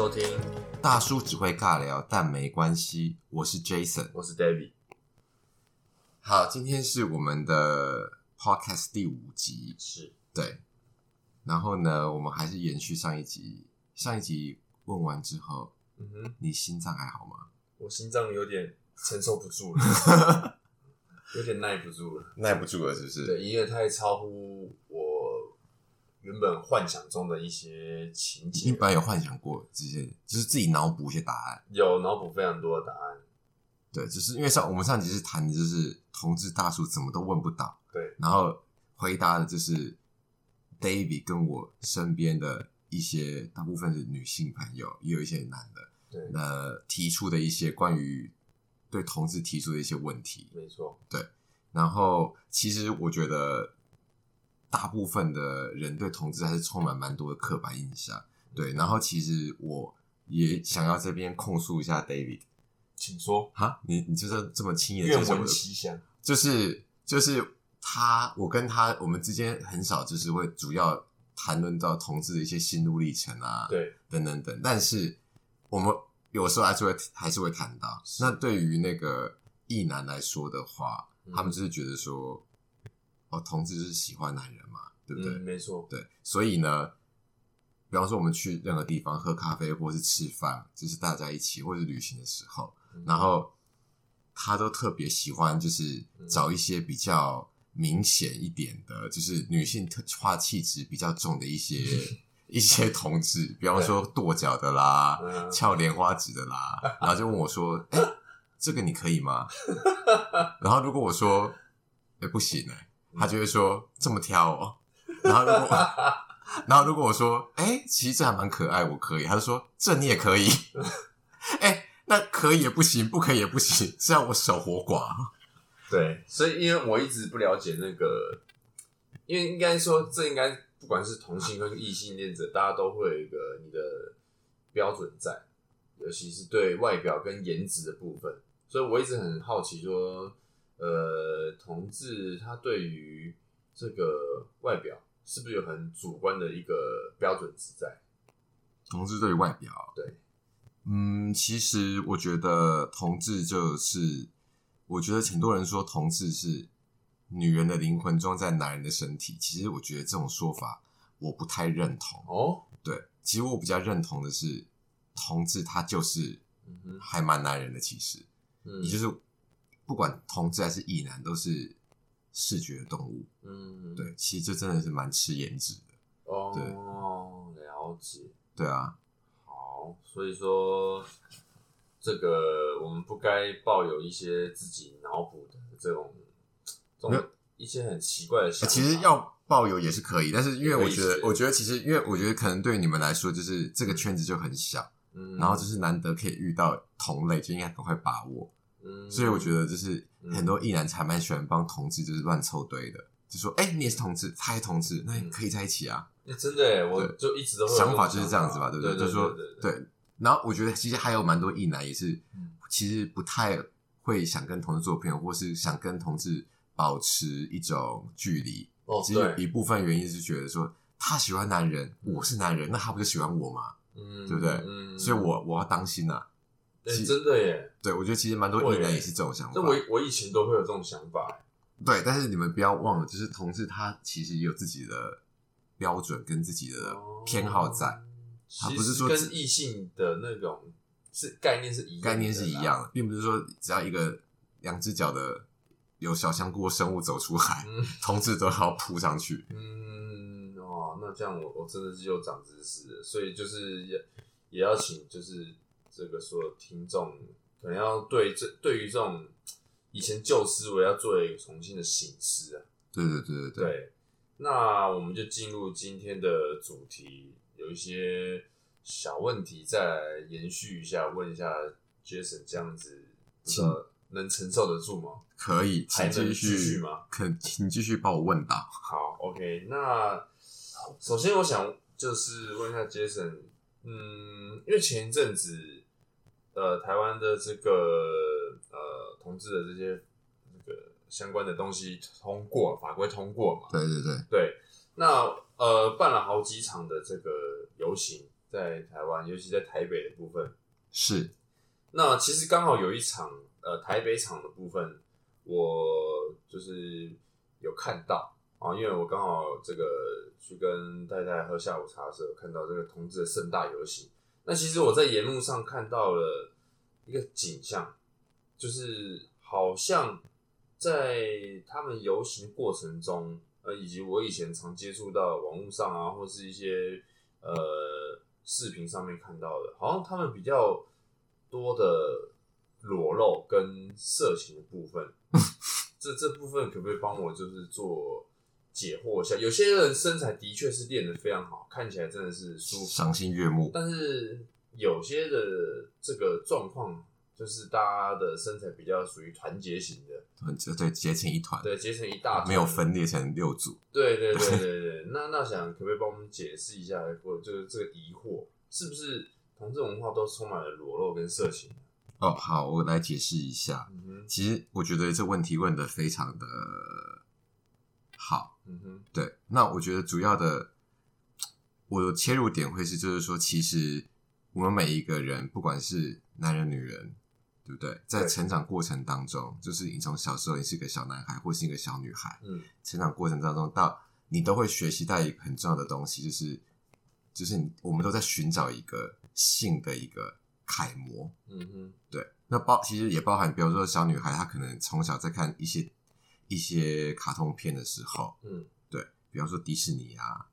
收听大叔只会尬聊，但没关系。我是 Jason，我是 David。好，今天是我们的 Podcast 第五集，是对。然后呢，我们还是延续上一集。上一集问完之后，嗯哼，你心脏还好吗？我心脏有点承受不住了，有点耐不住了，耐不住了，是不是？对，因为太超乎我原本幻想中的一些情节。你本来有幻想过这些，就是自己脑补一些答案，有脑补非常多的答案。对，就是因为上我们上集是谈的就是同志大叔怎么都问不到，对，然后回答的就是 David 跟我身边的一些大部分是女性朋友，也有一些男的。对，那，提出的一些关于对同志提出的一些问题，没错，对。然后，其实我觉得大部分的人对同志还是充满蛮多的刻板印象，对。然后，其实我也想要这边控诉一下 David，请说。哈，你你就是这么轻易的愿闻其详，就是就是他，我跟他我们之间很少就是会主要谈论到同志的一些心路历程啊，对，等等等，但是。我们有时候还是会还是会谈到。那对于那个异男来说的话，嗯、他们就是觉得说，哦，同志就是喜欢男人嘛，对不对？嗯、没错。对，所以呢，比方说我们去任何地方喝咖啡，或是吃饭，就是大家一起或是旅行的时候，嗯、然后他都特别喜欢，就是找一些比较明显一点的，就是女性特化气质比较重的一些。一些同志，比方说跺脚的啦，翘莲花指的啦，然后就问我说：“哎、欸，这个你可以吗？” 然后如果我说：“哎、欸，不行哎、欸。”他就会说：“这么挑哦。”然后如果，然后如果我说：“哎、其实这还蛮可爱，我可以。”他就说：“这你也可以。”哎，那可以也不行，不可以也不行，是要我守活寡。对，所以因为我一直不了解那个，因为应该说这应该。不管是同性跟异性恋者，大家都会有一个你的标准在，尤其是对外表跟颜值的部分。所以我一直很好奇，说，呃，同志他对于这个外表是不是有很主观的一个标准值在？同志对于外表，对，嗯，其实我觉得同志就是，我觉得很多人说同志是。女人的灵魂装在男人的身体，其实我觉得这种说法我不太认同哦。对，其实我比较认同的是，同志他就是还蛮男人的，其实，嗯，也就是不管同志还是异男，都是视觉动物。嗯，对，其实这真的是蛮吃颜值的。哦，对，了解。对啊，好，所以说这个我们不该抱有一些自己脑补的这种。有一些很奇怪的想法，其实要抱有也是可以，但是因为我觉得，我觉得其实因为我觉得可能对你们来说，就是这个圈子就很小，嗯，然后就是难得可以遇到同类，就应该赶快把握，嗯，所以我觉得就是很多异男才蛮喜欢帮同志就是乱凑堆的，就说哎，你也是同志，他也同志，那你可以在一起啊，真的，我就一直都想法就是这样子嘛，对不对？就是说对，然后我觉得其实还有蛮多异男也是，其实不太会想跟同志做朋友，或是想跟同志。保持一种距离，哦，其实一部分原因是觉得说他喜欢男人，我是男人，那他不就喜欢我吗？嗯，对不对？嗯，所以我我要当心真的耶。对，我觉得其实蛮多异人也是这种想法。我我以前都会有这种想法。对，但是你们不要忘了，就是同志他其实也有自己的标准跟自己的偏好在，他不是说跟异性的那种是概念是一样，概念是一样的，并不是说只要一个两只脚的。有小香菇的生物走出来，嗯、同志都要扑上去。嗯，哦，那这样我我真的是又长知识了。所以就是也也要请就是这个所有听众，可能要对这对于这种以前旧思维要做一个重新的醒思啊。对对对对对。对，那我们就进入今天的主题，有一些小问题再来延续一下，问一下 Jason 这样子，请能承受得住吗？可以，请继续，继续吗？可，请继续帮我问答。好，OK。那首先我想就是问一下 Jason，嗯，因为前一阵子，呃，台湾的这个呃同志的这些那个相关的东西通过法规通过嘛？对对对对。那呃办了好几场的这个游行，在台湾，尤其在台北的部分。是。那其实刚好有一场呃台北场的部分，我就是有看到啊，因为我刚好这个去跟太太喝下午茶的时候，看到这个同志的盛大游行。那其实我在沿路上看到了一个景象，就是好像在他们游行过程中，呃，以及我以前常接触到网络上啊，或是一些呃视频上面看到的，好像他们比较多的裸露跟色情的部分。这这部分可不可以帮我就是做解惑一下？有些人身材的确是练得非常好，看起来真的是舒服、赏心悦目，但是有些的这个状况。就是大家的身材比较属于团结型的，团对，结成一团，对，结成一大团，没有分裂成六组。对对 对对对，那那想可不可以帮我们解释一下，或者就是这个疑惑，是不是同志文化都充满了裸露跟色情？哦，好，我来解释一下。嗯，其实我觉得这问题问的非常的好。嗯哼，对，那我觉得主要的我的切入点会是，就是说，其实我们每一个人，不管是男人女人。对不对？在成长过程当中，就是你从小时候你是一个小男孩或是一个小女孩，嗯，成长过程当中到你都会学习到一个很重要的东西，就是就是你我们都在寻找一个性的一个楷模，嗯哼，对。那包其实也包含，比如说小女孩她可能从小在看一些一些卡通片的时候，嗯，对，比方说迪士尼啊，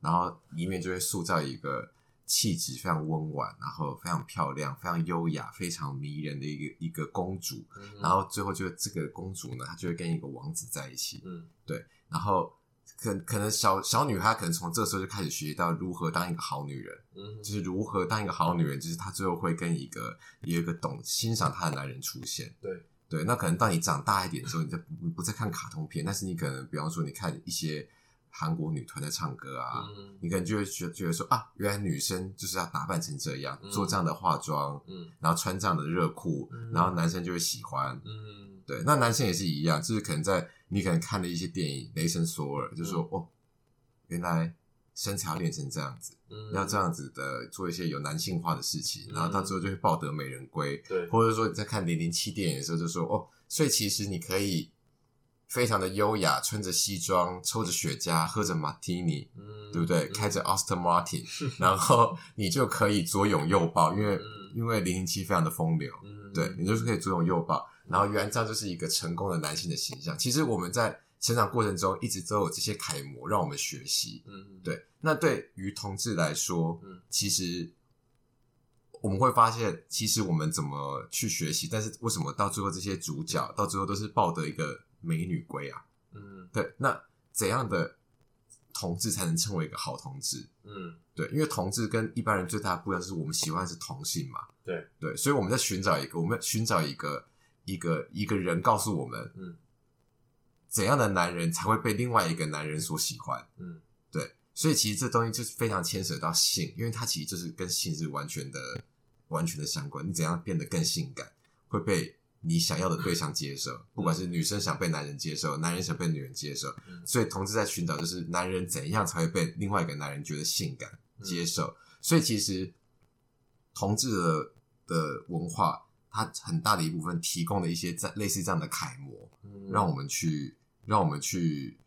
然后里面就会塑造一个。气质非常温婉，然后非常漂亮，非常优雅，非常迷人的一个一个公主。嗯、然后最后就这个公主呢，她就会跟一个王子在一起。嗯，对。然后可可能小小女孩可能从这时候就开始学习到如何当一个好女人。嗯，就是如何当一个好女人，就是她最后会跟一个有一个懂欣赏她的男人出现。对对。那可能当你长大一点的时候，你就不不再看卡通片，但是你可能比方说你看一些。韩国女团在唱歌啊，嗯、你可能就会觉觉得说啊，原来女生就是要打扮成这样，嗯、做这样的化妆，嗯，然后穿这样的热裤，嗯、然后男生就会喜欢，嗯，对，那男生也是一样，就是可能在你可能看了一些电影《雷神索尔》，就说、嗯、哦，原来身材要练成这样子，嗯，要这样子的做一些有男性化的事情，嗯、然后到最后就会抱得美人归，对，或者说你在看《零零七》电影的时候，就说哦，所以其实你可以。非常的优雅，穿着西装，抽着雪茄，喝着马提尼，嗯、对不对？嗯、开着 Aston Martin，然后你就可以左拥右抱，因为、嗯、因为零零七非常的风流，嗯、对，你就是可以左拥右抱，然后原来这样就是一个成功的男性的形象。其实我们在成长过程中一直都有这些楷模让我们学习，嗯，对。那对于同志来说，嗯、其实我们会发现，其实我们怎么去学习，但是为什么到最后这些主角到最后都是抱得一个。美女归啊，嗯，对，那怎样的同志才能称为一个好同志？嗯，对，因为同志跟一般人最大的不一样，就是我们喜欢的是同性嘛，对对，所以我们在寻找一个，我们寻找一个一个一个人告诉我们，嗯，怎样的男人才会被另外一个男人所喜欢？嗯，对，所以其实这东西就是非常牵扯到性，因为它其实就是跟性是完全的完全的相关。你怎样变得更性感，会被。你想要的对象接受，不管是女生想被男人接受，男人想被女人接受，所以同志在寻找就是男人怎样才会被另外一个男人觉得性感接受。所以其实同志的的文化，它很大的一部分提供了一些类似这样的楷模，让我们去让我们去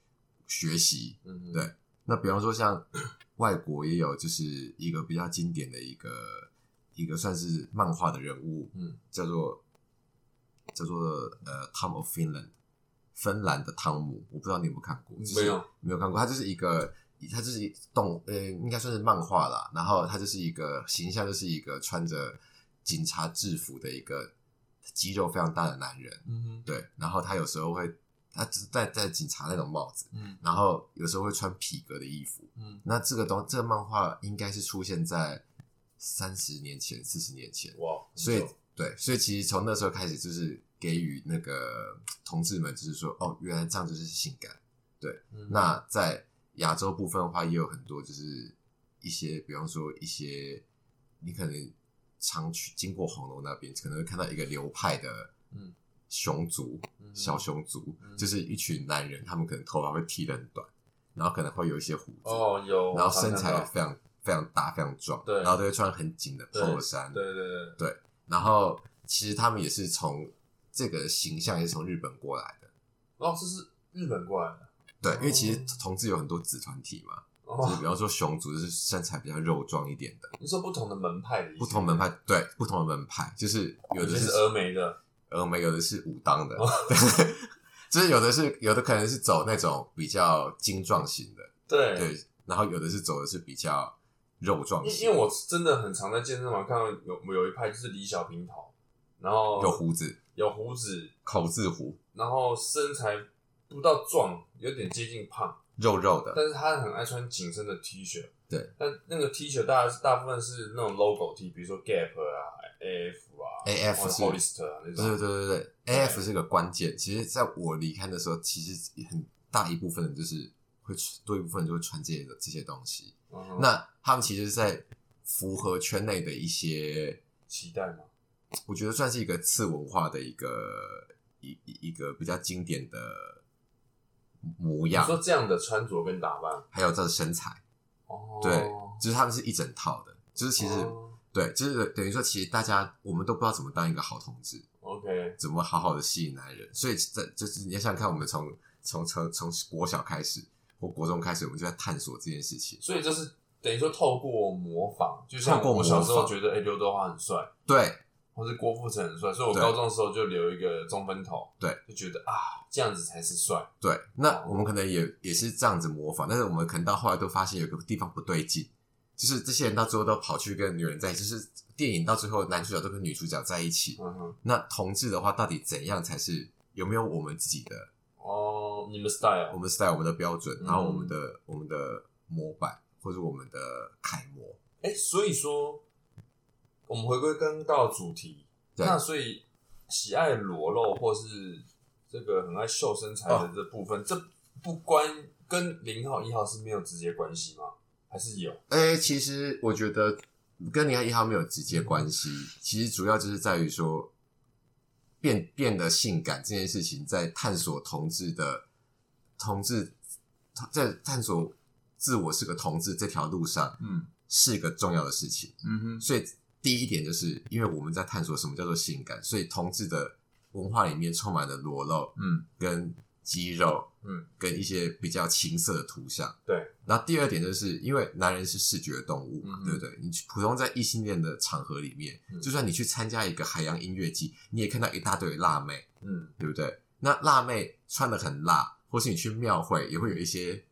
学习。对，那比方说像 外国也有，就是一个比较经典的一个一个算是漫画的人物，嗯，叫做。叫做呃，Tom of Finland，芬兰的汤姆，我不知道你有没有看过？没有，没有看过。他就是一个，他就是一动，呃，应该算是漫画啦。然后他就是一个形象，就是一个穿着警察制服的一个肌肉非常大的男人。嗯哼，对。然后他有时候会，他只是戴戴警察那种帽子。嗯。然后有时候会穿皮革的衣服。嗯。那这个东，这个漫画应该是出现在三十年前、四十年前。哇！所以。对，所以其实从那时候开始，就是给予那个同志们，就是说，哦，原来这样就是性感。对，嗯、那在亚洲部分的话，也有很多，就是一些，比方说一些，你可能常去经过红楼那边，可能会看到一个流派的，嗯，熊族，嗯、小熊族，嗯、就是一群男人，他们可能头发会剃得很短，然后可能会有一些胡子，哦，有，然后身材非常。非常大、非常壮，对，然后都会穿很紧的 polo 衫，对对对对。然后其实他们也是从这个形象也是从日本过来的。哦，这是日本过来的。对，因为其实同志有很多子团体嘛，哦，就比方说熊族就是身材比较肉壮一点的。你说不同的门派的意思？不同门派，对，不同的门派，就是有的是峨眉的，峨眉有的是武当的，对，就是有的是有的可能是走那种比较精壮型的，对对，然后有的是走的是比较肉壮型。因为我真的很常在健身房看到有有一派就是李小平头，然后有胡子，有胡子，口字胡，然后身材不到壮，有点接近胖。肉肉的，但是他很爱穿紧身的 T 恤，对，但那个 T 恤大大部分是那种 logo T，比如说 Gap 啊、AF 啊、AF 是 Hollister 啊那种，对对对对对，AF 是个关键。其实，在我离开的时候，其实很大一部分人就是会多一部分人就会穿这些这些东西。嗯、那他们其实是在符合圈内的一些期待吗？我觉得算是一个次文化的一个一一个比较经典的。模样，你说这样的穿着跟打扮，还有这个身材，哦，对，就是他们是一整套的，就是其实、哦、对，就是等于说，其实大家我们都不知道怎么当一个好同志，OK，怎么好好的吸引男人，所以在就是你要想想看，我们从从从从国小开始或国中开始，我们就在探索这件事情，所以就是等于说透过模仿，就像我小时候觉得哎刘德华很帅，对。或是郭富城很帅，所以我高中的时候就留一个中分头，对，就觉得啊，这样子才是帅。对，那我们可能也也是这样子模仿，但是我们可能到后来都发现有个地方不对劲，就是这些人到最后都跑去跟女人在一起，就是电影到最后男主角都跟女主角在一起。嗯哼，那同志的话，到底怎样才是有没有我们自己的哦？你们 style，我们 style，我们的标准，嗯、然后我们的我们的模板或者我们的楷模。哎、欸，所以说。我们回归刚刚到主题，那所以喜爱裸露或是这个很爱秀身材的这部分，哦、这不关跟零号一号是没有直接关系吗？还是有？哎、欸，其实我觉得跟零号一号没有直接关系，其实主要就是在于说变变得性感这件事情，在探索同志的同志在探索自我是个同志这条路上，嗯，是一个重要的事情，嗯哼，所以。第一点就是因为我们在探索什么叫做性感，所以同志的文化里面充满了裸露，嗯，跟肌肉，嗯，跟一些比较情色的图像。对。然后第二点就是因为男人是视觉动物嘛，嗯、对不对？你普通在异性恋的场合里面，嗯、就算你去参加一个海洋音乐季，你也看到一大堆辣妹，嗯，对不对？那辣妹穿的很辣，或是你去庙会也会有一些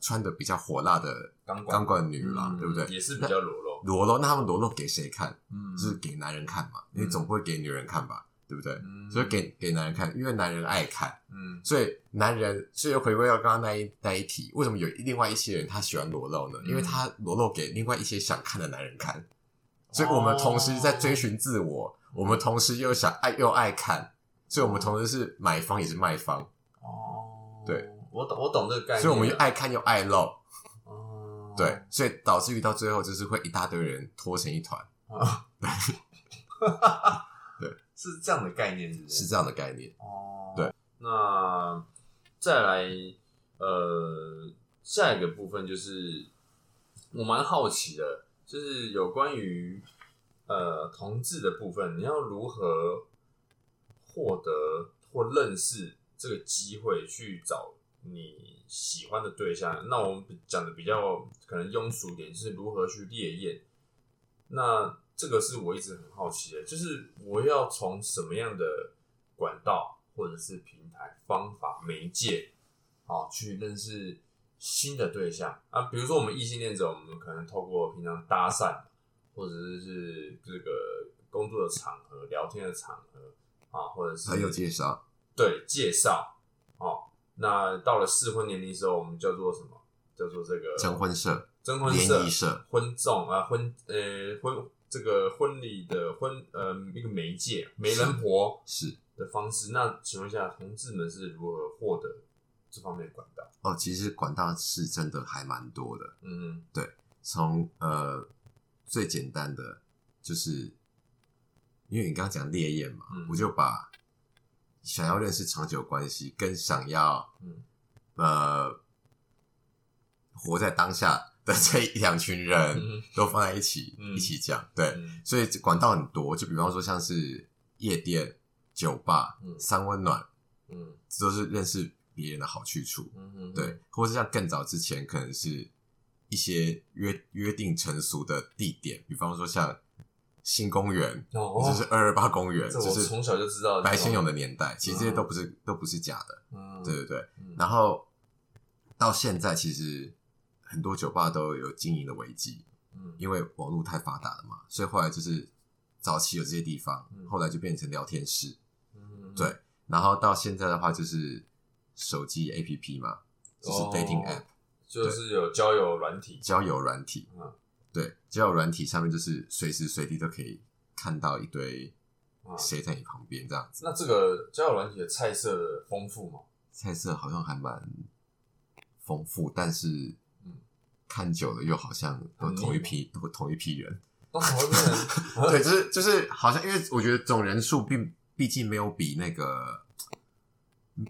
穿的比较火辣的钢管女郎，对不对？也是比较裸露。裸露，那他们裸露给谁看？嗯，就是给男人看嘛。你总不会给女人看吧？对不对？嗯，所以给给男人看，因为男人爱看。嗯，所以男人，所以回归到刚刚那一那一题，为什么有另外一些人他喜欢裸露呢？因为他裸露给另外一些想看的男人看。所以我们同时在追寻自我，我们同时又想爱又爱看，所以我们同时是买方也是卖方。哦，对，我懂，我懂这个概念。所以我们又爱看又爱露。对，所以导致于到最后就是会一大堆人拖成一团 是这样的概念，是不是？是这样的概念哦。对，那再来呃，下一个部分就是我蛮好奇的，就是有关于呃同志的部分，你要如何获得或认识这个机会去找你喜欢的对象，那我们讲的比较可能庸俗点，就是如何去猎艳。那这个是我一直很好奇的，就是我要从什么样的管道或者是平台、方法、媒介，啊去认识新的对象啊。比如说我们异性恋者，我们可能透过平常搭讪，或者是这个工作的场合、聊天的场合啊，或者是还有介绍，对介绍，哦。那到了适婚年龄的时候，我们叫做什么？叫做这个征婚社、征婚社、婚众啊，婚呃婚这个婚礼的婚呃一个媒介，媒人婆是的方式。那请问一下，同志们是如何获得这方面的管道？哦，其实管道是真的还蛮多的。嗯嗯，对，从呃最简单的就是，因为你刚刚讲烈焰嘛，嗯、我就把。想要认识长久关系，跟想要，嗯，呃，活在当下的这一两群人嗯都放在一起、嗯。一起讲，对，嗯。所以管道很多，就比方说像是夜店、酒吧、嗯。三温暖，嗯。这都是认识别人的好去处，对，或是像更早之前可能是一些约约定成熟的地点，比方说像新公园，哦，就是二二八公园，就是从小就知道白先勇的年代，其实这些都不是都不是假的，嗯，对对对。嗯，然后到现在，其实很多酒吧都有经营的危机，嗯因为网络太发达了嘛，所以后来就是早期有这些地方嗯，后来就变成聊天室，嗯，对。然后到现在的话，就是手机 APP 嘛，就是哦 dating app、就是有交友软体，交友软体，嗯对，交友软体上面就是随时随地都可以看到一堆啊，谁在你旁边这样子。那这个交友软体的菜色丰富吗？菜色好像还蛮丰富，但是嗯看久了又好像都同一批，都同一批人。都同一批人？对，就是就是好像，因为我觉得总人数并毕竟没有比那个，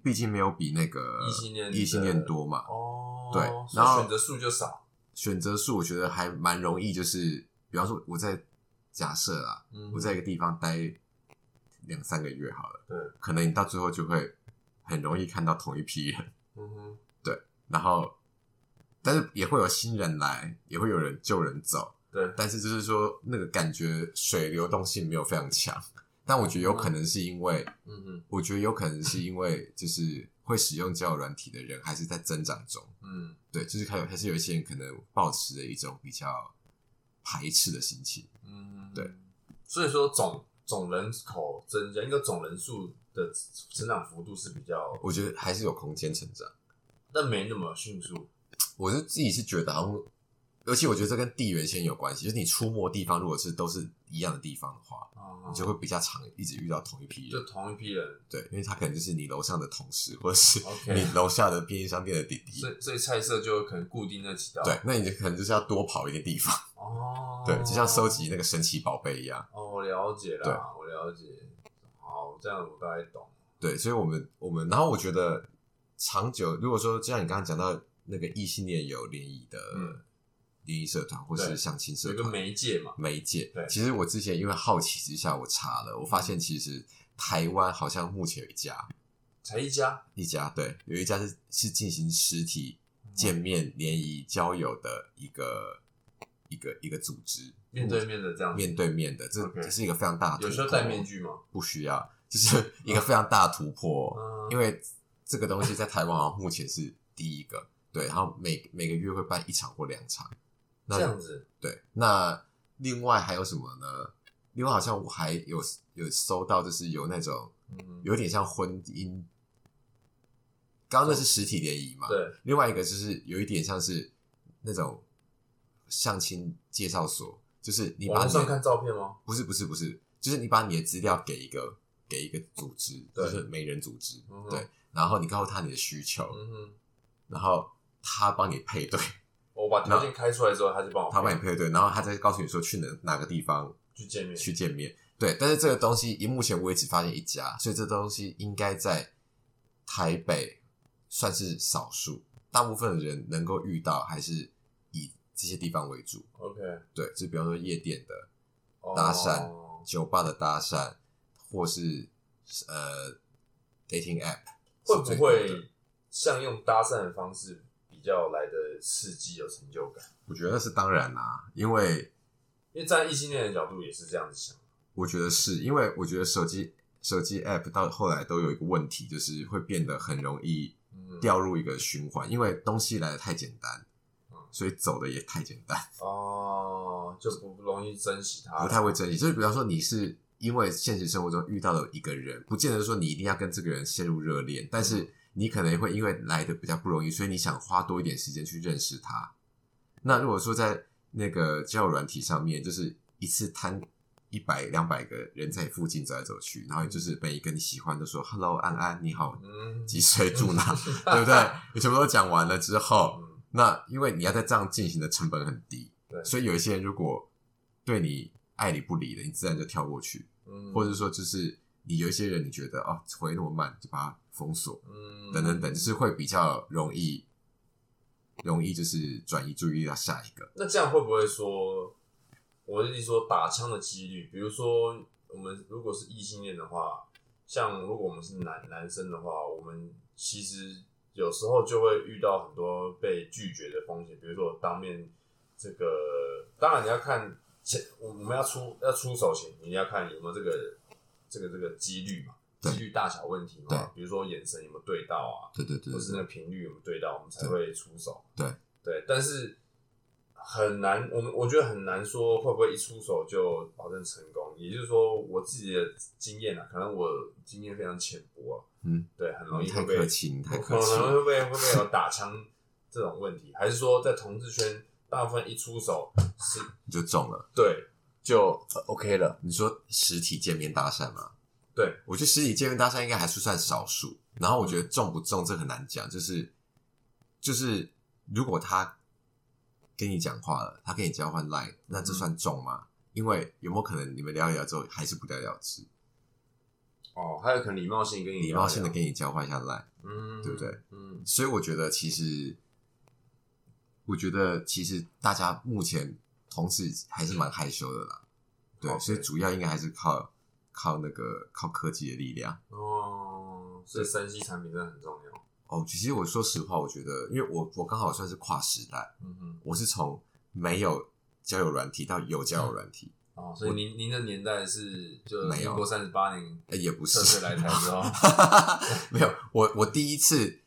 毕竟没有比那个异性恋异性恋多嘛。哦，对然后选择数就少，选择数我觉得还蛮容易，就是比方说我在假设啊，嗯，我在一个地方待两三个月好了，对，可能你到最后就会很容易看到同一批人，嗯哼，对然后但是也会有新人来，也会有人旧人走，对，但是就是说那个感觉水流动性没有非常强，但我觉得有可能是因为，嗯嗯，我觉得有可能是因为就是会使用交友软体的人还是在增长中，嗯。对，就是还有还是有一些人可能保持着一种比较排斥的心情，嗯，对，所以说总总人口增加，一个总人数的成长幅度是比较，我觉得还是有空间成长。但没那么迅速，我就自己是觉得好像，尤其我觉得这跟地缘线有关系，就是你出没地方如果是都是一样的地方的话，啊你就会比较常一直遇到同一批人就，同一批人，对，因为他可能就是你楼上的同事，或者是你楼下的便利商店的弟弟所，以所以菜色就可能固定那几道，对，那你就可能就是要多跑一个地方，哦，对，就像收集那个神奇宝贝一样，哦，我了解对，我了解，好，这样我大概懂，对，所以我们我们，然后我觉得长久，如果说就像你刚刚讲到那个异性恋有联谊的嗯。联谊社团或是相亲社团。有个，媒介嘛，媒介。对。其实我之前因为好奇之下，我查了，我发现其实台湾好像目前有一家，才一家，一家对，有一家是是进行实体见面、联谊、交友的一个一个一个组织，面对面的这样子，面对面的，这 OK 这是一个非常大的。有需要戴面具吗？不需要，就是一个非常大的突破。嗯。因为这个东西在台湾好像目前是第一个，对，然后每每个月会办一场或两场。那这样子，对，那另外还有什么呢？另外好像我还有有收到，就是有那种嗯，有点像婚姻，刚刚那是实体联谊嘛？。对，另外一个就是有一点像是那种相亲介绍所，就是你把你的网上看照片吗？不是不是不是，就是你把你的资料给一个给一个组织，就是媒人组织，嗯对，然后你告诉他你的需求，嗯，然后他帮你配对，我把条件开出来之后，他就帮我他帮你配对，然后他再告诉你说去哪哪个地方去见面，去见面。对，但是这个东西以目前为止发现一家，所以这东西应该在台北算是少数，大部分的人能够遇到还是以这些地方为主。OK，对，就比方说夜店的哦。搭讪酒吧的搭讪，或是呃 dating app，会不会像用搭讪的方式比较来的刺激有成就感？我觉得那是当然啦，因为因为站在异性恋的角度也是这样子想，我觉得是因为我觉得手机手机 app 到后来都有一个问题，就是会变得很容易嗯，掉入一个循环，因为东西来的太简单嗯，所以走的也太简单，哦，就不容易珍惜它，不太会珍惜。就是比方说你是因为现实生活中遇到了一个人，不见得说你一定要跟这个人陷入热恋，但是你可能会因为来的比较不容易，所以你想花多一点时间去认识他。那如果说在那个交友软体上面，就是一次摊一百两百个人在你附近走来走去，然后就是每一个你喜欢的说 “hello 安安你好，嗯，几岁住哪 ”，对不对？你全部都讲完了之后，嗯。那因为你要在这样进行的成本很低，对。所以有一些人如果对你爱理不理的，你自然就跳过去，嗯，或者说就是你有一些人你觉得哦回那么慢，就把它封锁，嗯等等等，就是会比较容易容易就是转移注意力到下一个。那这样会不会说，我跟你说打枪的几率，比如说我们如果是异性恋的话，像如果我们是男男生的话，我们其实有时候就会遇到很多被拒绝的风险，比如说当面这个，当然你要看前，我们要出要出手前，你要看有没有这个这个这个几率嘛。几率大小问题嘛，对，比如说眼神有没有对到啊，对对对，或是那个频率有没有对到，我们才会出手。对对，但是很难，我们我觉得很难说会不会一出手就保证成功。也就是说，我自己的经验啊，可能我经验非常浅薄啊，嗯，对，很容易会被太客气，太可能会被会不会有打枪这种问题，还是说在同志圈大部分一出手是就中了，对，就 OK 了。你说实体见面搭讪吗？对，我觉得实体见面搭讪应该还是算少数。然后我觉得中不中这很难讲，就是就是如果他跟你讲话了，他跟你交换 line，那这算中吗？嗯、因为有没有可能你们聊一聊之后还是不了了之？哦，还有可能礼貌性跟你礼貌性的跟你交换一下 line，嗯，对不对？嗯，所以我觉得其实我觉得其实大家目前同事还是蛮害羞的啦，嗯、对所以主要应该还是靠。靠那个靠科技的力量哦，所以三 C 产品真的很重要哦。其实我说实话，我觉得，因为我我刚好算是跨时代，嗯哼，我是从没有交友软体到有交友软体哦，所以您您的年代是就民国三十八年，哎，也不是撤退来台之后，没有。我我第一次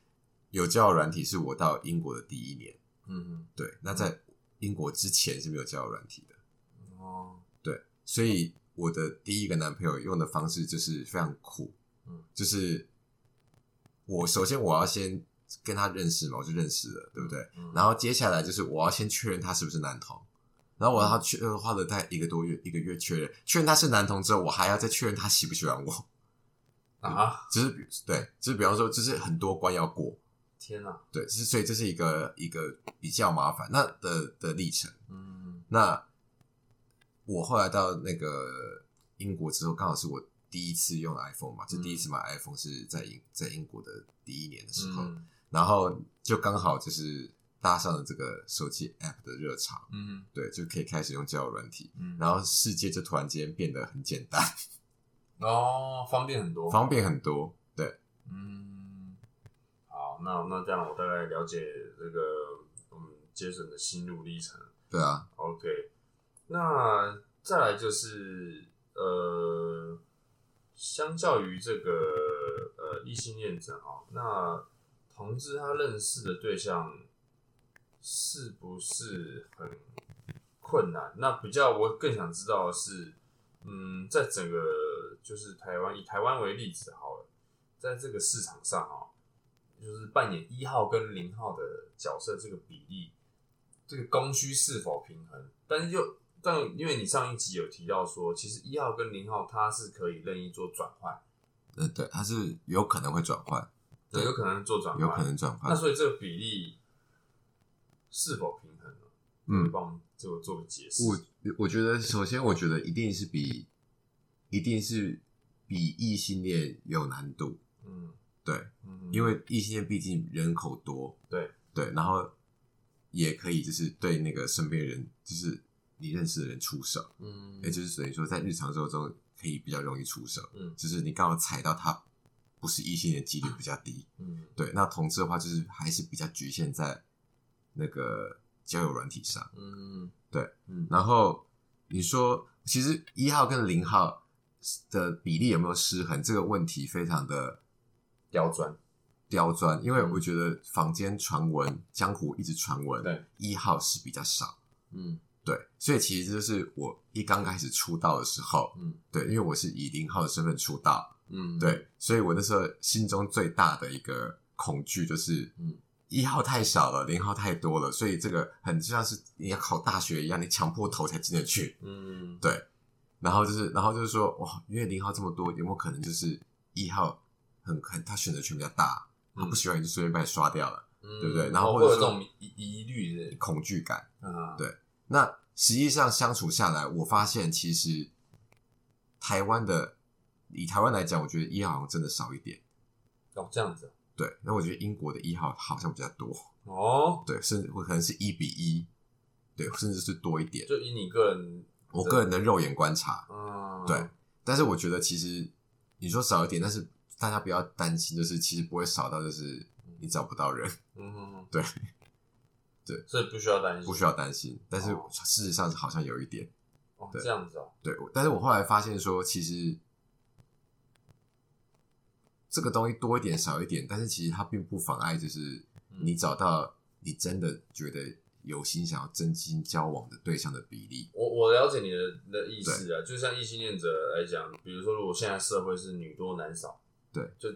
有交友软体是我到英国的第一年，嗯哼，对。那在英国之前是没有交友软体的哦，对，所以。我的第一个男朋友用的方式就是非常酷，嗯，就是我首先我要先跟他认识嘛，我就认识了，对不对？嗯，然后接下来就是我要先确认他是不是男同，然后我要确认花了大概一个多月，一个月确认，确认他是男同之后，我还要再确认他喜不喜欢我 啊，就是对，就是比方说，就是很多关要过，天哪，对，是所以这是一个一个比较麻烦那的的历程，嗯，那。我后来到那个英国之后，刚好是我第一次用 iPhone 嘛，就第一次买 iPhone 是在英在英国的第一年的时候，嗯、然后就刚好就是搭上了这个手机 App 的热潮，嗯，对，就可以开始用交友软体，嗯，然后世界就突然间变得很简单，哦，方便很多，方便很多，对，嗯，好，那那这样我大概了解这个我们 Jason 的心路历程，对啊，OK。那再来就是呃，相较于这个呃异性恋者哈，那同志他认识的对象是不是很困难？那比较我更想知道的是，嗯，在整个就是台湾以台湾为例子好了，在这个市场上啊，就是扮演一号跟零号的角色这个比例，这个供需是否平衡？但是又但因为你上一集有提到说，其实一号跟零号它是可以任意做转换，嗯，对，它是有可能会转换，对，有可能做转换，有可能转换。那所以这个比例是否平衡呢？嗯，帮我们做做个解释。我我觉得，首先我觉得一定是比，一定是比异性恋有难度。嗯，对，嗯，因为异性恋毕竟人口多，对对，然后也可以就是对那个身边人就是。你认识的人出手，嗯，也就是等于说，在日常生活中可以比较容易出手，嗯，就是你刚好踩到他不是异性的几率比较低，嗯，对。那同志的话，就是还是比较局限在那个交友软体上，嗯，对，嗯。然后你说，其实一号跟零号的比例有没有失衡？这个问题非常的刁钻，刁钻，因为我觉得坊间传闻、江湖一直传闻，对，一号是比较少，嗯。对，所以其实就是我一刚开始出道的时候，嗯，对，因为我是以零号的身份出道，嗯，对，所以我那时候心中最大的一个恐惧就是，嗯，一号太少了，零号太多了，所以这个很像是你要考大学一样，你强迫头才进得去，嗯，对，然后就是，然后就是说，哇，因为零号这么多，有没有可能就是一号很很他选择权比较大，嗯，他不喜欢你就随便把你刷掉了，嗯，对不对？然后或者这种疑疑虑的恐惧感，啊，对。那实际上相处下来，我发现其实台湾的以台湾来讲，我觉得一号好像真的少一点。哦，这样子。对，那我觉得英国的一号好像比较多哦，对，甚至会可能是一比一，对，甚至是多一点。就以你个人，我个人的肉眼观察，嗯，对。但是我觉得其实你说少一点，但是大家不要担心，就是其实不会少到就是你找不到人，嗯哼哼，对，对，所以不需要担心，不需要担心。但是事实上好像有一点，哦，对这样子哦，对。但是我后来发现说，其实。这个东西多一点少一点，但是其实它并不妨碍，就是你找到你真的觉得有心想要真心交往的对象的比例。我我了解你的的意思啊，就像异性恋者来讲，比如说如果现在社会是女多男少，对，就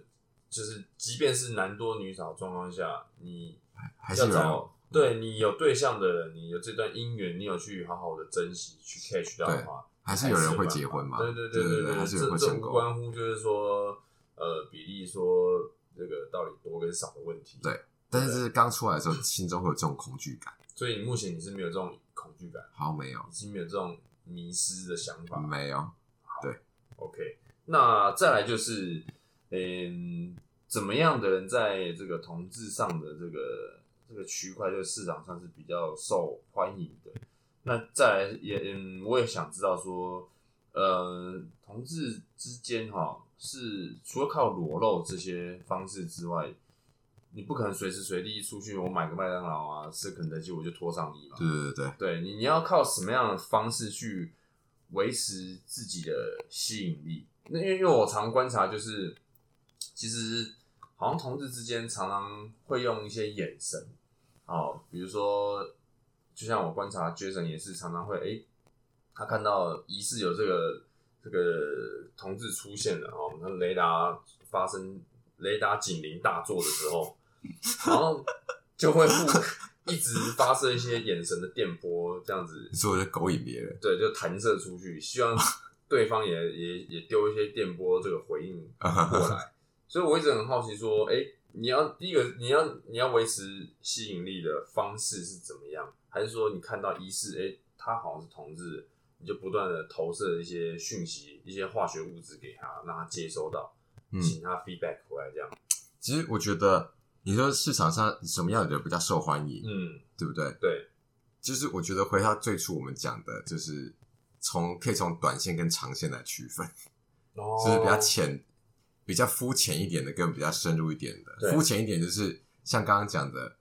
就是即便是男多女少状况下，你还是找对你有对象的人，你有这段姻缘，你有去好好的珍惜去 catch 到的话，还是有人会结婚嘛？对对对对对，还是有人会这这无关乎就是说。呃，比例说这个到底多跟少的问题。对，但是这是刚出来的时候，心中会有这种恐惧感。所以目前你是没有这种恐惧感？好，没有，已经没有这种迷失的想法。没有。好对，OK。那再来就是，嗯，怎么样的人在这个同志上的这个这个区块，这个市场上是比较受欢迎的？那再来也，嗯，我也想知道说，呃，同志之间哈。是除了靠裸露这些方式之外，你不可能随时随地出去，我买个麦当劳啊，吃肯德基我就脱上衣嘛。对对对，对你你要靠什么样的方式去维持自己的吸引力？那因为因为我常观察，就是其实好像同志之间常常会用一些眼神，哦，比如说就像我观察 Jason 也是常常会，诶，他看到疑似有这个。这个同志出现了哦，那雷达发生雷达警铃大作的时候，然后就会不一直发射一些眼神的电波，这样子，所以就勾引别人，对，就弹射出去，希望对方也也也丢一些电波这个回应过来。所以我一直很好奇，说，哎，你要第一个，你要你要维持吸引力的方式是怎么样？还是说你看到疑似，哎，他好像是同志？你就不断的投射一些讯息，一些化学物质给他，让他接收到，请他 feedback 回来，这样、嗯。其实我觉得，你说市场上什么样的人比较受欢迎，嗯，对不对？对，就是我觉得回到最初我们讲的，就是从可以从短线跟长线来区分，哦，就是比较浅、比较肤浅一点的，跟比较深入一点的。肤浅一点就是像刚刚讲的。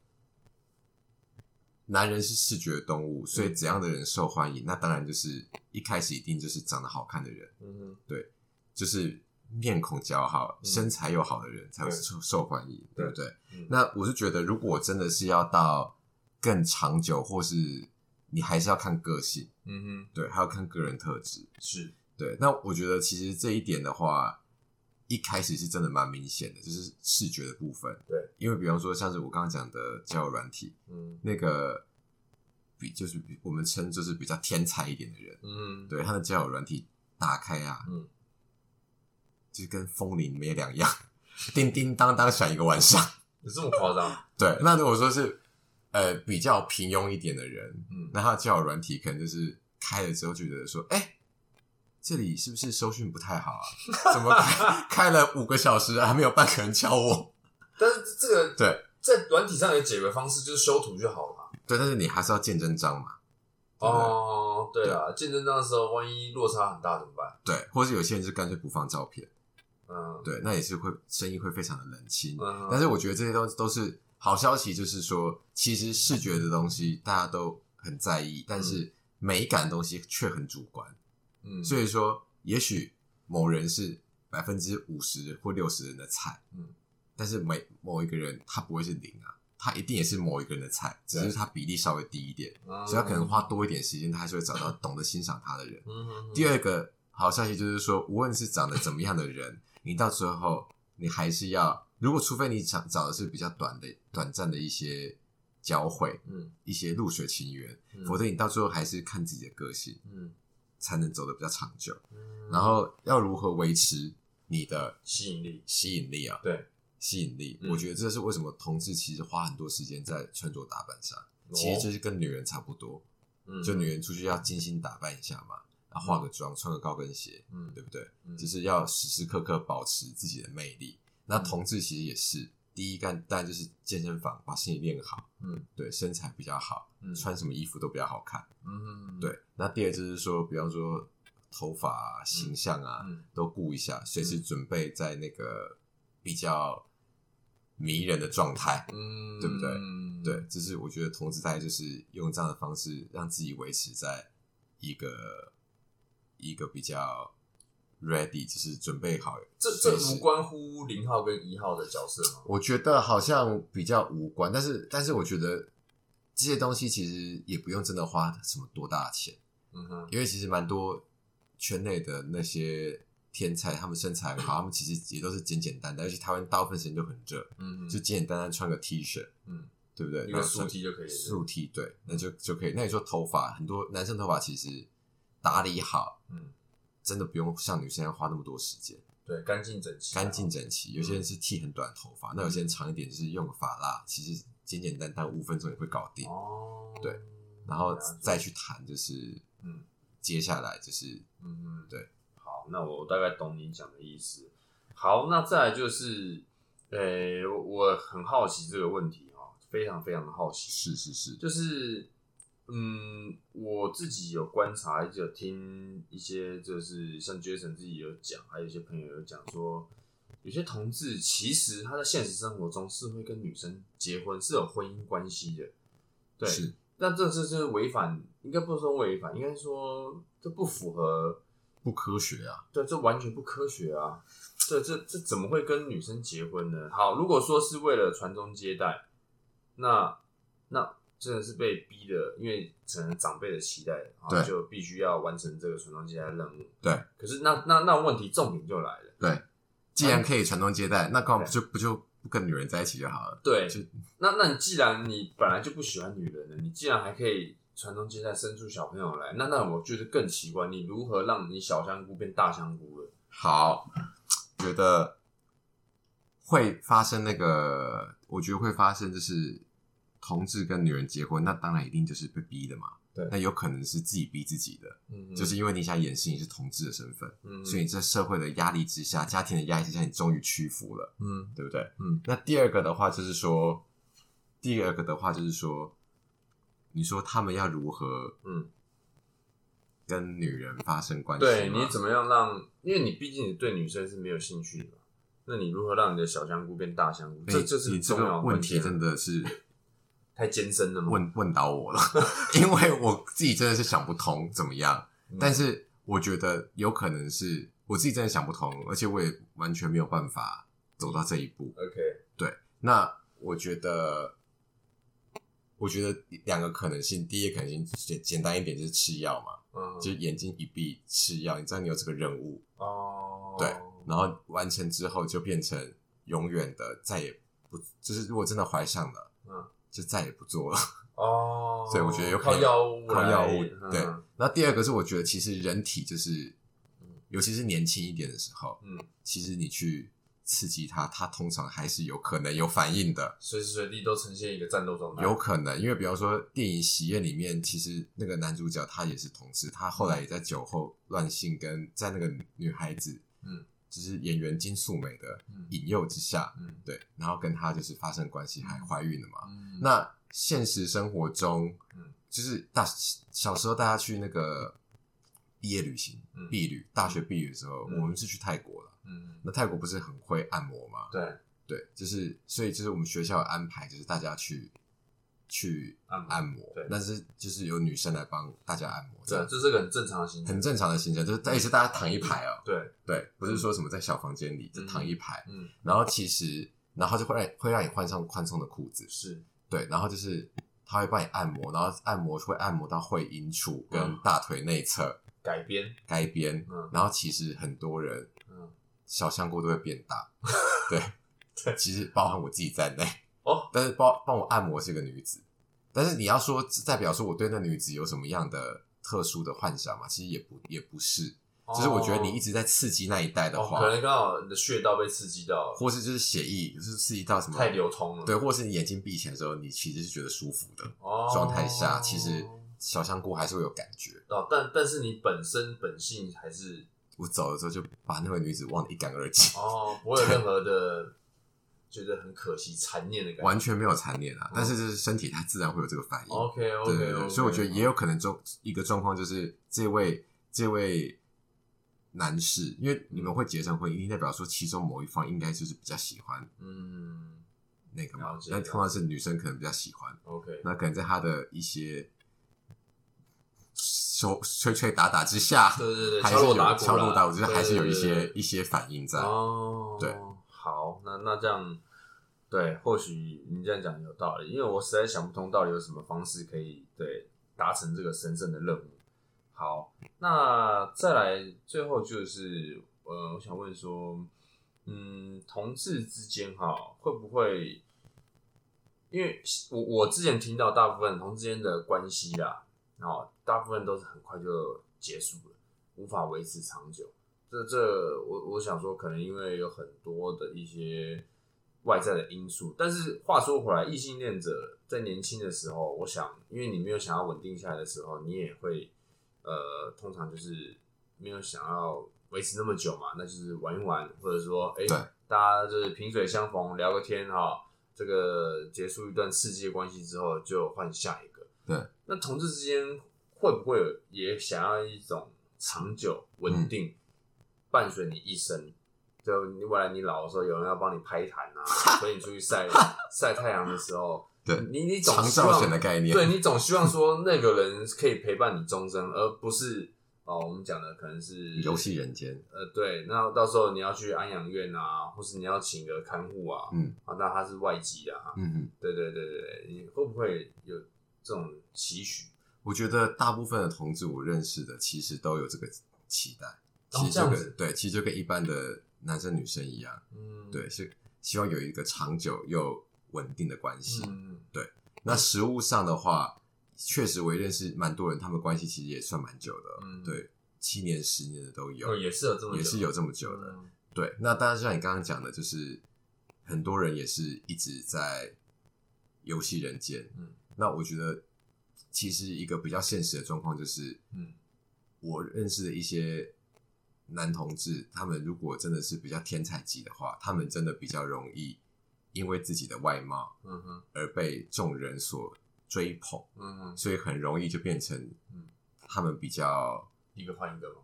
男人是视觉动物，所以怎样的人受欢迎？那当然就是一开始一定就是长得好看的人，嗯哼，对，就是面孔姣好、身材又好的人才会受受欢迎，对不对？那我是觉得，如果真的是要到更长久，或是你还是要看个性，嗯哼，对，还要看个人特质，是对。那我觉得其实这一点的话。一开始是真的蛮明显的，就是视觉的部分。对，因为比方说像是我刚刚讲的交友软体，嗯，那个比就是我们称就是比较天才一点的人，嗯，对，他的交友软体打开啊，嗯，就跟风铃没两样，叮叮当当响一个晚上，有这么夸张？对，那如果说是呃比较平庸一点的人，嗯，那他的交友软体可能就是开了之后就觉得说，哎、欸。这里是不是收讯不太好啊？怎么开 开了五个小时还没有半个人敲我？但是这个对，在软体上有解决方式，就是修图就好了嘛。对，但是你还是要见真章嘛。哦，对啊，见真章的时候，万一落差很大怎么办？对，或者有些人就干脆不放照片。嗯，对，那也是会声音会非常的冷清。嗯，但是我觉得这些东西都是好消息，就是说，其实视觉的东西大家都很在意，但是美感的东西却很主观。嗯，所以说，也许某人是百分之五十或六十人的菜，嗯，但是每某一个人他不会是零啊，他一定也是某一个人的菜，只是他比例稍微低一点，嗯，所以他可能花多一点时间，他还是会找到懂得欣赏他的人。第二个好消息就是说，无论是长得怎么样的人，你到最后你还是要，如果除非你想找的是比较短的、短暂的一些交汇，嗯，一些露水情缘，嗯，否则你到最后还是看自己的个性，嗯。才能走得比较长久，嗯，然后要如何维持你的吸引力？吸引力啊，对，吸引力，嗯，我觉得这是为什么同志其实花很多时间在穿着打扮上，哦，其实就是跟女人差不多，嗯，就女人出去要精心打扮一下嘛，然后化个妆，穿个高跟鞋，嗯，对不对？嗯，就是要时时刻刻保持自己的魅力。那同志其实也是，第一干当然就是健身房，把身体练好，嗯，对，身材比较好，嗯穿什么衣服都比较好看，嗯，对。那第二就是说，比方说头发啊、形象啊，嗯都顾一下，随时准备在那个比较迷人的状态，嗯，对不对？嗯，对，这是我觉得同志大概就是用这样的方式让自己维持在一个一个比较 ready，就是准备好。这这无关乎零号跟一号的角色吗？我觉得好像比较无关，但是但是我觉得这些东西其实也不用真的花什么多大的钱，嗯哼，因为其实蛮多圈内的那些天才，他们身材很好，他们其实也都是简简单单，而且台湾大部分时间都很热，嗯哼，就简简单单穿个 T 恤，嗯，对不对？一个素 T 就可以了，素 T 对，那就就可以。那你说头发，很多男生头发其实打理好，嗯，真的不用像女生要花那么多时间，对，干净整齐，干净整齐。有些人是剃很短头发，那有些人长一点，就是用个发蜡，其实简简单单五分钟也会搞定。哦，对，然后再去谈，就是嗯，接下来就是嗯嗯，对。好，那我大概懂你讲的意思。好，那再来就是，呃、我很好奇这个问题哈，非常非常的好奇，是是是，就是，嗯，我自己有观察，有听一些，就是像 Jason 自己有讲，还有一些朋友有讲说，有些同志其实他在现实生活中是会跟女生结婚，是有婚姻关系的，对，是那这这就是违反，应该不是说违反，应该说这不符合。不科学啊！对，这完全不科学啊！这，这这怎么会跟女生结婚呢？好，如果说是为了传宗接代，那那真的是被逼的，因为可能长辈的期待，然后就必须要完成这个传宗接代的任务。对，可是那那那问题重点就来了。对，既然可以传宗接代，那干嘛不就不就不跟女人在一起就好了？对，就那那你既然你本来就不喜欢女人了，你既然还可以传宗接代，生出小朋友来，那那我觉得更奇怪，你如何让你小香菇变大香菇了？好，觉得会发生那个，我觉得会发生就是同志跟女人结婚，那当然一定就是被逼的嘛。对，那有可能是自己逼自己的，嗯，就是因为你想掩饰你是同志的身份，嗯，所以你在社会的压力之下，家庭的压力之下，你终于屈服了，嗯对不对？嗯，那第二个的话就是说，第二个的话就是说，你说他们要如何嗯。跟女人发生关系？对，你怎么样让？因为你毕竟你对女生是没有兴趣的嘛，那你如何让你的小香菇变大香菇？这就是你这个问题真的是太艰深了吗？问问倒我了，因为我自己真的是想不通怎么样。嗯、但是我觉得有可能是我自己真的想不通，而且我也完全没有办法走到这一步。OK，对，那我觉得，我觉得两个可能性，第一个可能性简简单一点就是吃药嘛。嗯，就是眼睛一闭吃药，你知道你有这个任务哦，对，然后完成之后就变成永远的再也不，就是如果真的怀上了，嗯，就再也不做了哦。所以我觉得有靠药物，靠药物，嗯、对。那第二个是我觉得其实人体就是，尤其是年轻一点的时候，嗯，其实你去。刺激它，它通常还是有可能有反应的，随时随地都呈现一个战斗状态。有可能，因为比方说电影《喜宴》里面，其实那个男主角他也是同志，他后来也在酒后乱性，跟在那个女孩子，嗯，就是演员金素梅的引诱之下，嗯，对，然后跟他就是发生关系，还怀孕了嘛。嗯，那现实生活中，嗯，就是大小时候大家去那个毕业旅行、毕旅、大学毕业的时候，我们是去泰国了。嗯，那泰国不是很会按摩吗？对对，就是所以就是我们学校有安排，就是大家去去按摩，按摩对，但是就是有女生来帮大家按摩，对，这是个很正常的行程，很正常的行程，就是但是大家躺一排哦，对。对，不是说什么在小房间里就躺一排，嗯，然后其实然后就会让会让你换上宽松的裤子，是。对，然后就是他会帮你按摩，然后按摩会按摩到会阴处跟大腿内侧改编。改编，嗯，然后其实很多人，嗯。小香菇都会变大，对，对，其实包含我自己在内。哦。但是帮帮我按摩是个女子，但是你要说代表说我对那女子有什么样的特殊的幻想嘛？其实也不也不是，哦、就是我觉得你一直在刺激那一带的话，哦、可能刚好你的穴道被刺激到，或是就是血液就是刺激到什么太流通了，对，或是你眼睛闭起来的时候，你其实是觉得舒服的状态、哦、下，其实小香菇还是会有感觉哦。但但是你本身本性还是。我走的时候就把那位女子忘得一干二净。哦，不会有任何的觉得很可惜、残念的感觉？完全没有残念啊，嗯、但是就是身体它自然会有这个反应。OK OK，对对对，所以我觉得也有可能中一个状况就是这位这位男士，因为你们会结成婚，一定代表说其中某一方应该就是比较喜欢，嗯，那个嘛，那通常是女生可能比较喜欢。OK，那可能在他的一些。手吹吹打打之下，对对对，还是有敲敲锣打鼓，就是还是有一些一些反应在。哦，对，好，那那这样，对，或许你这样讲有道理，因为我实在想不通到底有什么方式可以对达成这个神圣的任务。好，那再来最后就是，呃，我想问说，嗯，同志之间哈，会不会？因为我我之前听到大部分同志之间的关系啊。哦，大部分都是很快就结束了，无法维持长久。这这，我我想说，可能因为有很多的一些外在的因素。但是话说回来，异性恋者在年轻的时候，我想，因为你没有想要稳定下来的时候，你也会呃，通常就是没有想要维持那么久嘛，那就是玩一玩，或者说，哎、欸，大家就是萍水相逢，聊个天哈，这个结束一段世界关系之后，就换下一个。对，那同志之间会不会有也想要一种长久稳定，嗯、伴随你一生？就你未来你老的时候，有人要帮你拍痰啊，陪你出去晒晒太阳的时候，对，你你总希望的概念，对你总希望说那个人可以陪伴你终生，而不是哦，我们讲的可能是游戏人间。呃，对，那到时候你要去安养院啊，或是你要请个看护啊，嗯，啊，那他是外籍的哈，嗯嗯，对对对对，你会不会有？这种期许，我觉得大部分的同志我认识的，其实都有这个期待。其实就跟对，其实就跟一般的男生女生一样，嗯，对，是希望有一个长久又稳定的关系。嗯，对。那实物上的话，确实我认识蛮多人，他们关系其实也算蛮久的。嗯，对，七年、十年的都有，也是有这么也是有这么久的。对，那当然像你刚刚讲的，就是很多人也是一直在游戏人间。嗯。那我觉得，其实一个比较现实的状况就是，嗯，我认识的一些男同志，他们如果真的是比较天才级的话，他们真的比较容易因为自己的外貌，嗯哼，而被众人所追捧，嗯哼，所以很容易就变成，嗯，他们比较一个换一个嘛，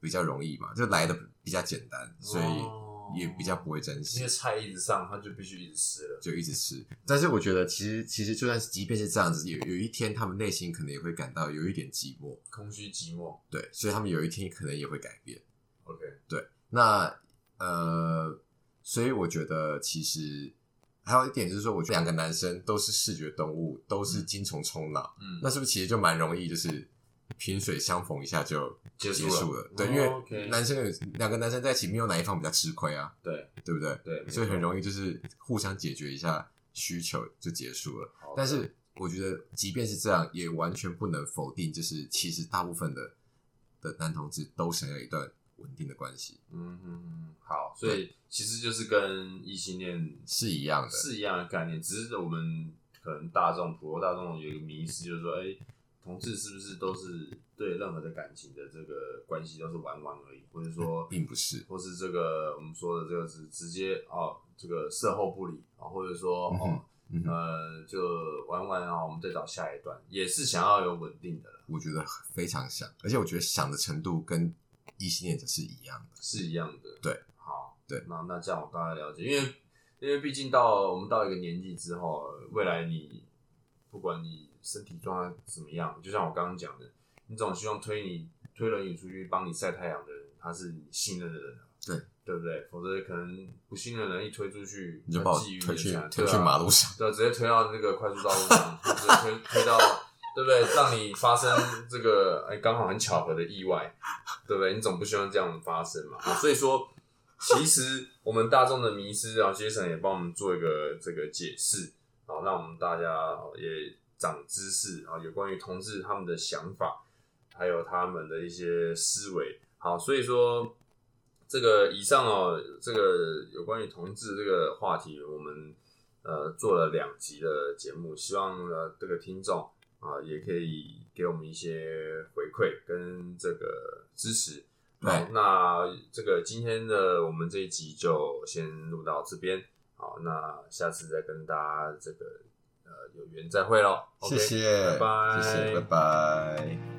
比较容易嘛，就来的比较简单，所以。也比较不会珍惜，因为菜一直上，他就必须一直吃了，就一直吃。但是我觉得，其实其实就算是即便是这样子，有有一天他们内心可能也会感到有一点寂寞、空虚、寂寞。对，所以他们有一天可能也会改变。OK，对。那呃，所以我觉得其实还有一点就是说，我觉得两个男生都是视觉动物，都是精虫冲脑，嗯，那是不是其实就蛮容易就是。萍水相逢一下就结束了，束了对，哦、因为男生有两个男生在一起，没有哪一方比较吃亏啊，对，对不对？对，所以很容易就是互相解决一下需求就结束了。但是我觉得，即便是这样，也完全不能否定，就是其实大部分的的男同志都想要一段稳定的关系。嗯嗯，好，所以其实就是跟异性恋是一样的，是一样的概念，只是我们可能大众普罗大众有一个迷思，就是说，哎。同志是不是都是对任何的感情的这个关系都是玩玩而已，或者说并不是，或是这个我们说的这个是直接哦，这个事后不理啊，或者说哦，呃，就玩玩啊，我们再找下一段，也是想要有稳定的。我觉得非常想，而且我觉得想的程度跟异性恋者是一样的，是一样的。对，好，对，那那这样我大概了解，因为因为毕竟到我们到一个年纪之后，未来你不管你。身体状态怎么样？就像我刚刚讲的，你总希望推你推轮椅出去帮你晒太阳的人，他是你信任的人，对对不对？否则可能不信任的人一推出去，你就把我推去推去马路上，对，直接推到那个快速道路上，直接推推到，对不对？让你发生这个哎，刚好很巧合的意外，对不对？你总不希望这样发生嘛？所以说，其实我们大众的迷失啊，杰森也帮我们做一个这个解释，啊，让我们大家也。长知识啊，有关于同志他们的想法，还有他们的一些思维。好，所以说这个以上哦，这个有关于同志这个话题，我们呃做了两集的节目，希望呃这个听众啊也可以给我们一些回馈跟这个支持。好，那这个今天的我们这一集就先录到这边。好，那下次再跟大家这个呃有缘再会喽。谢谢，拜拜，谢谢，拜拜。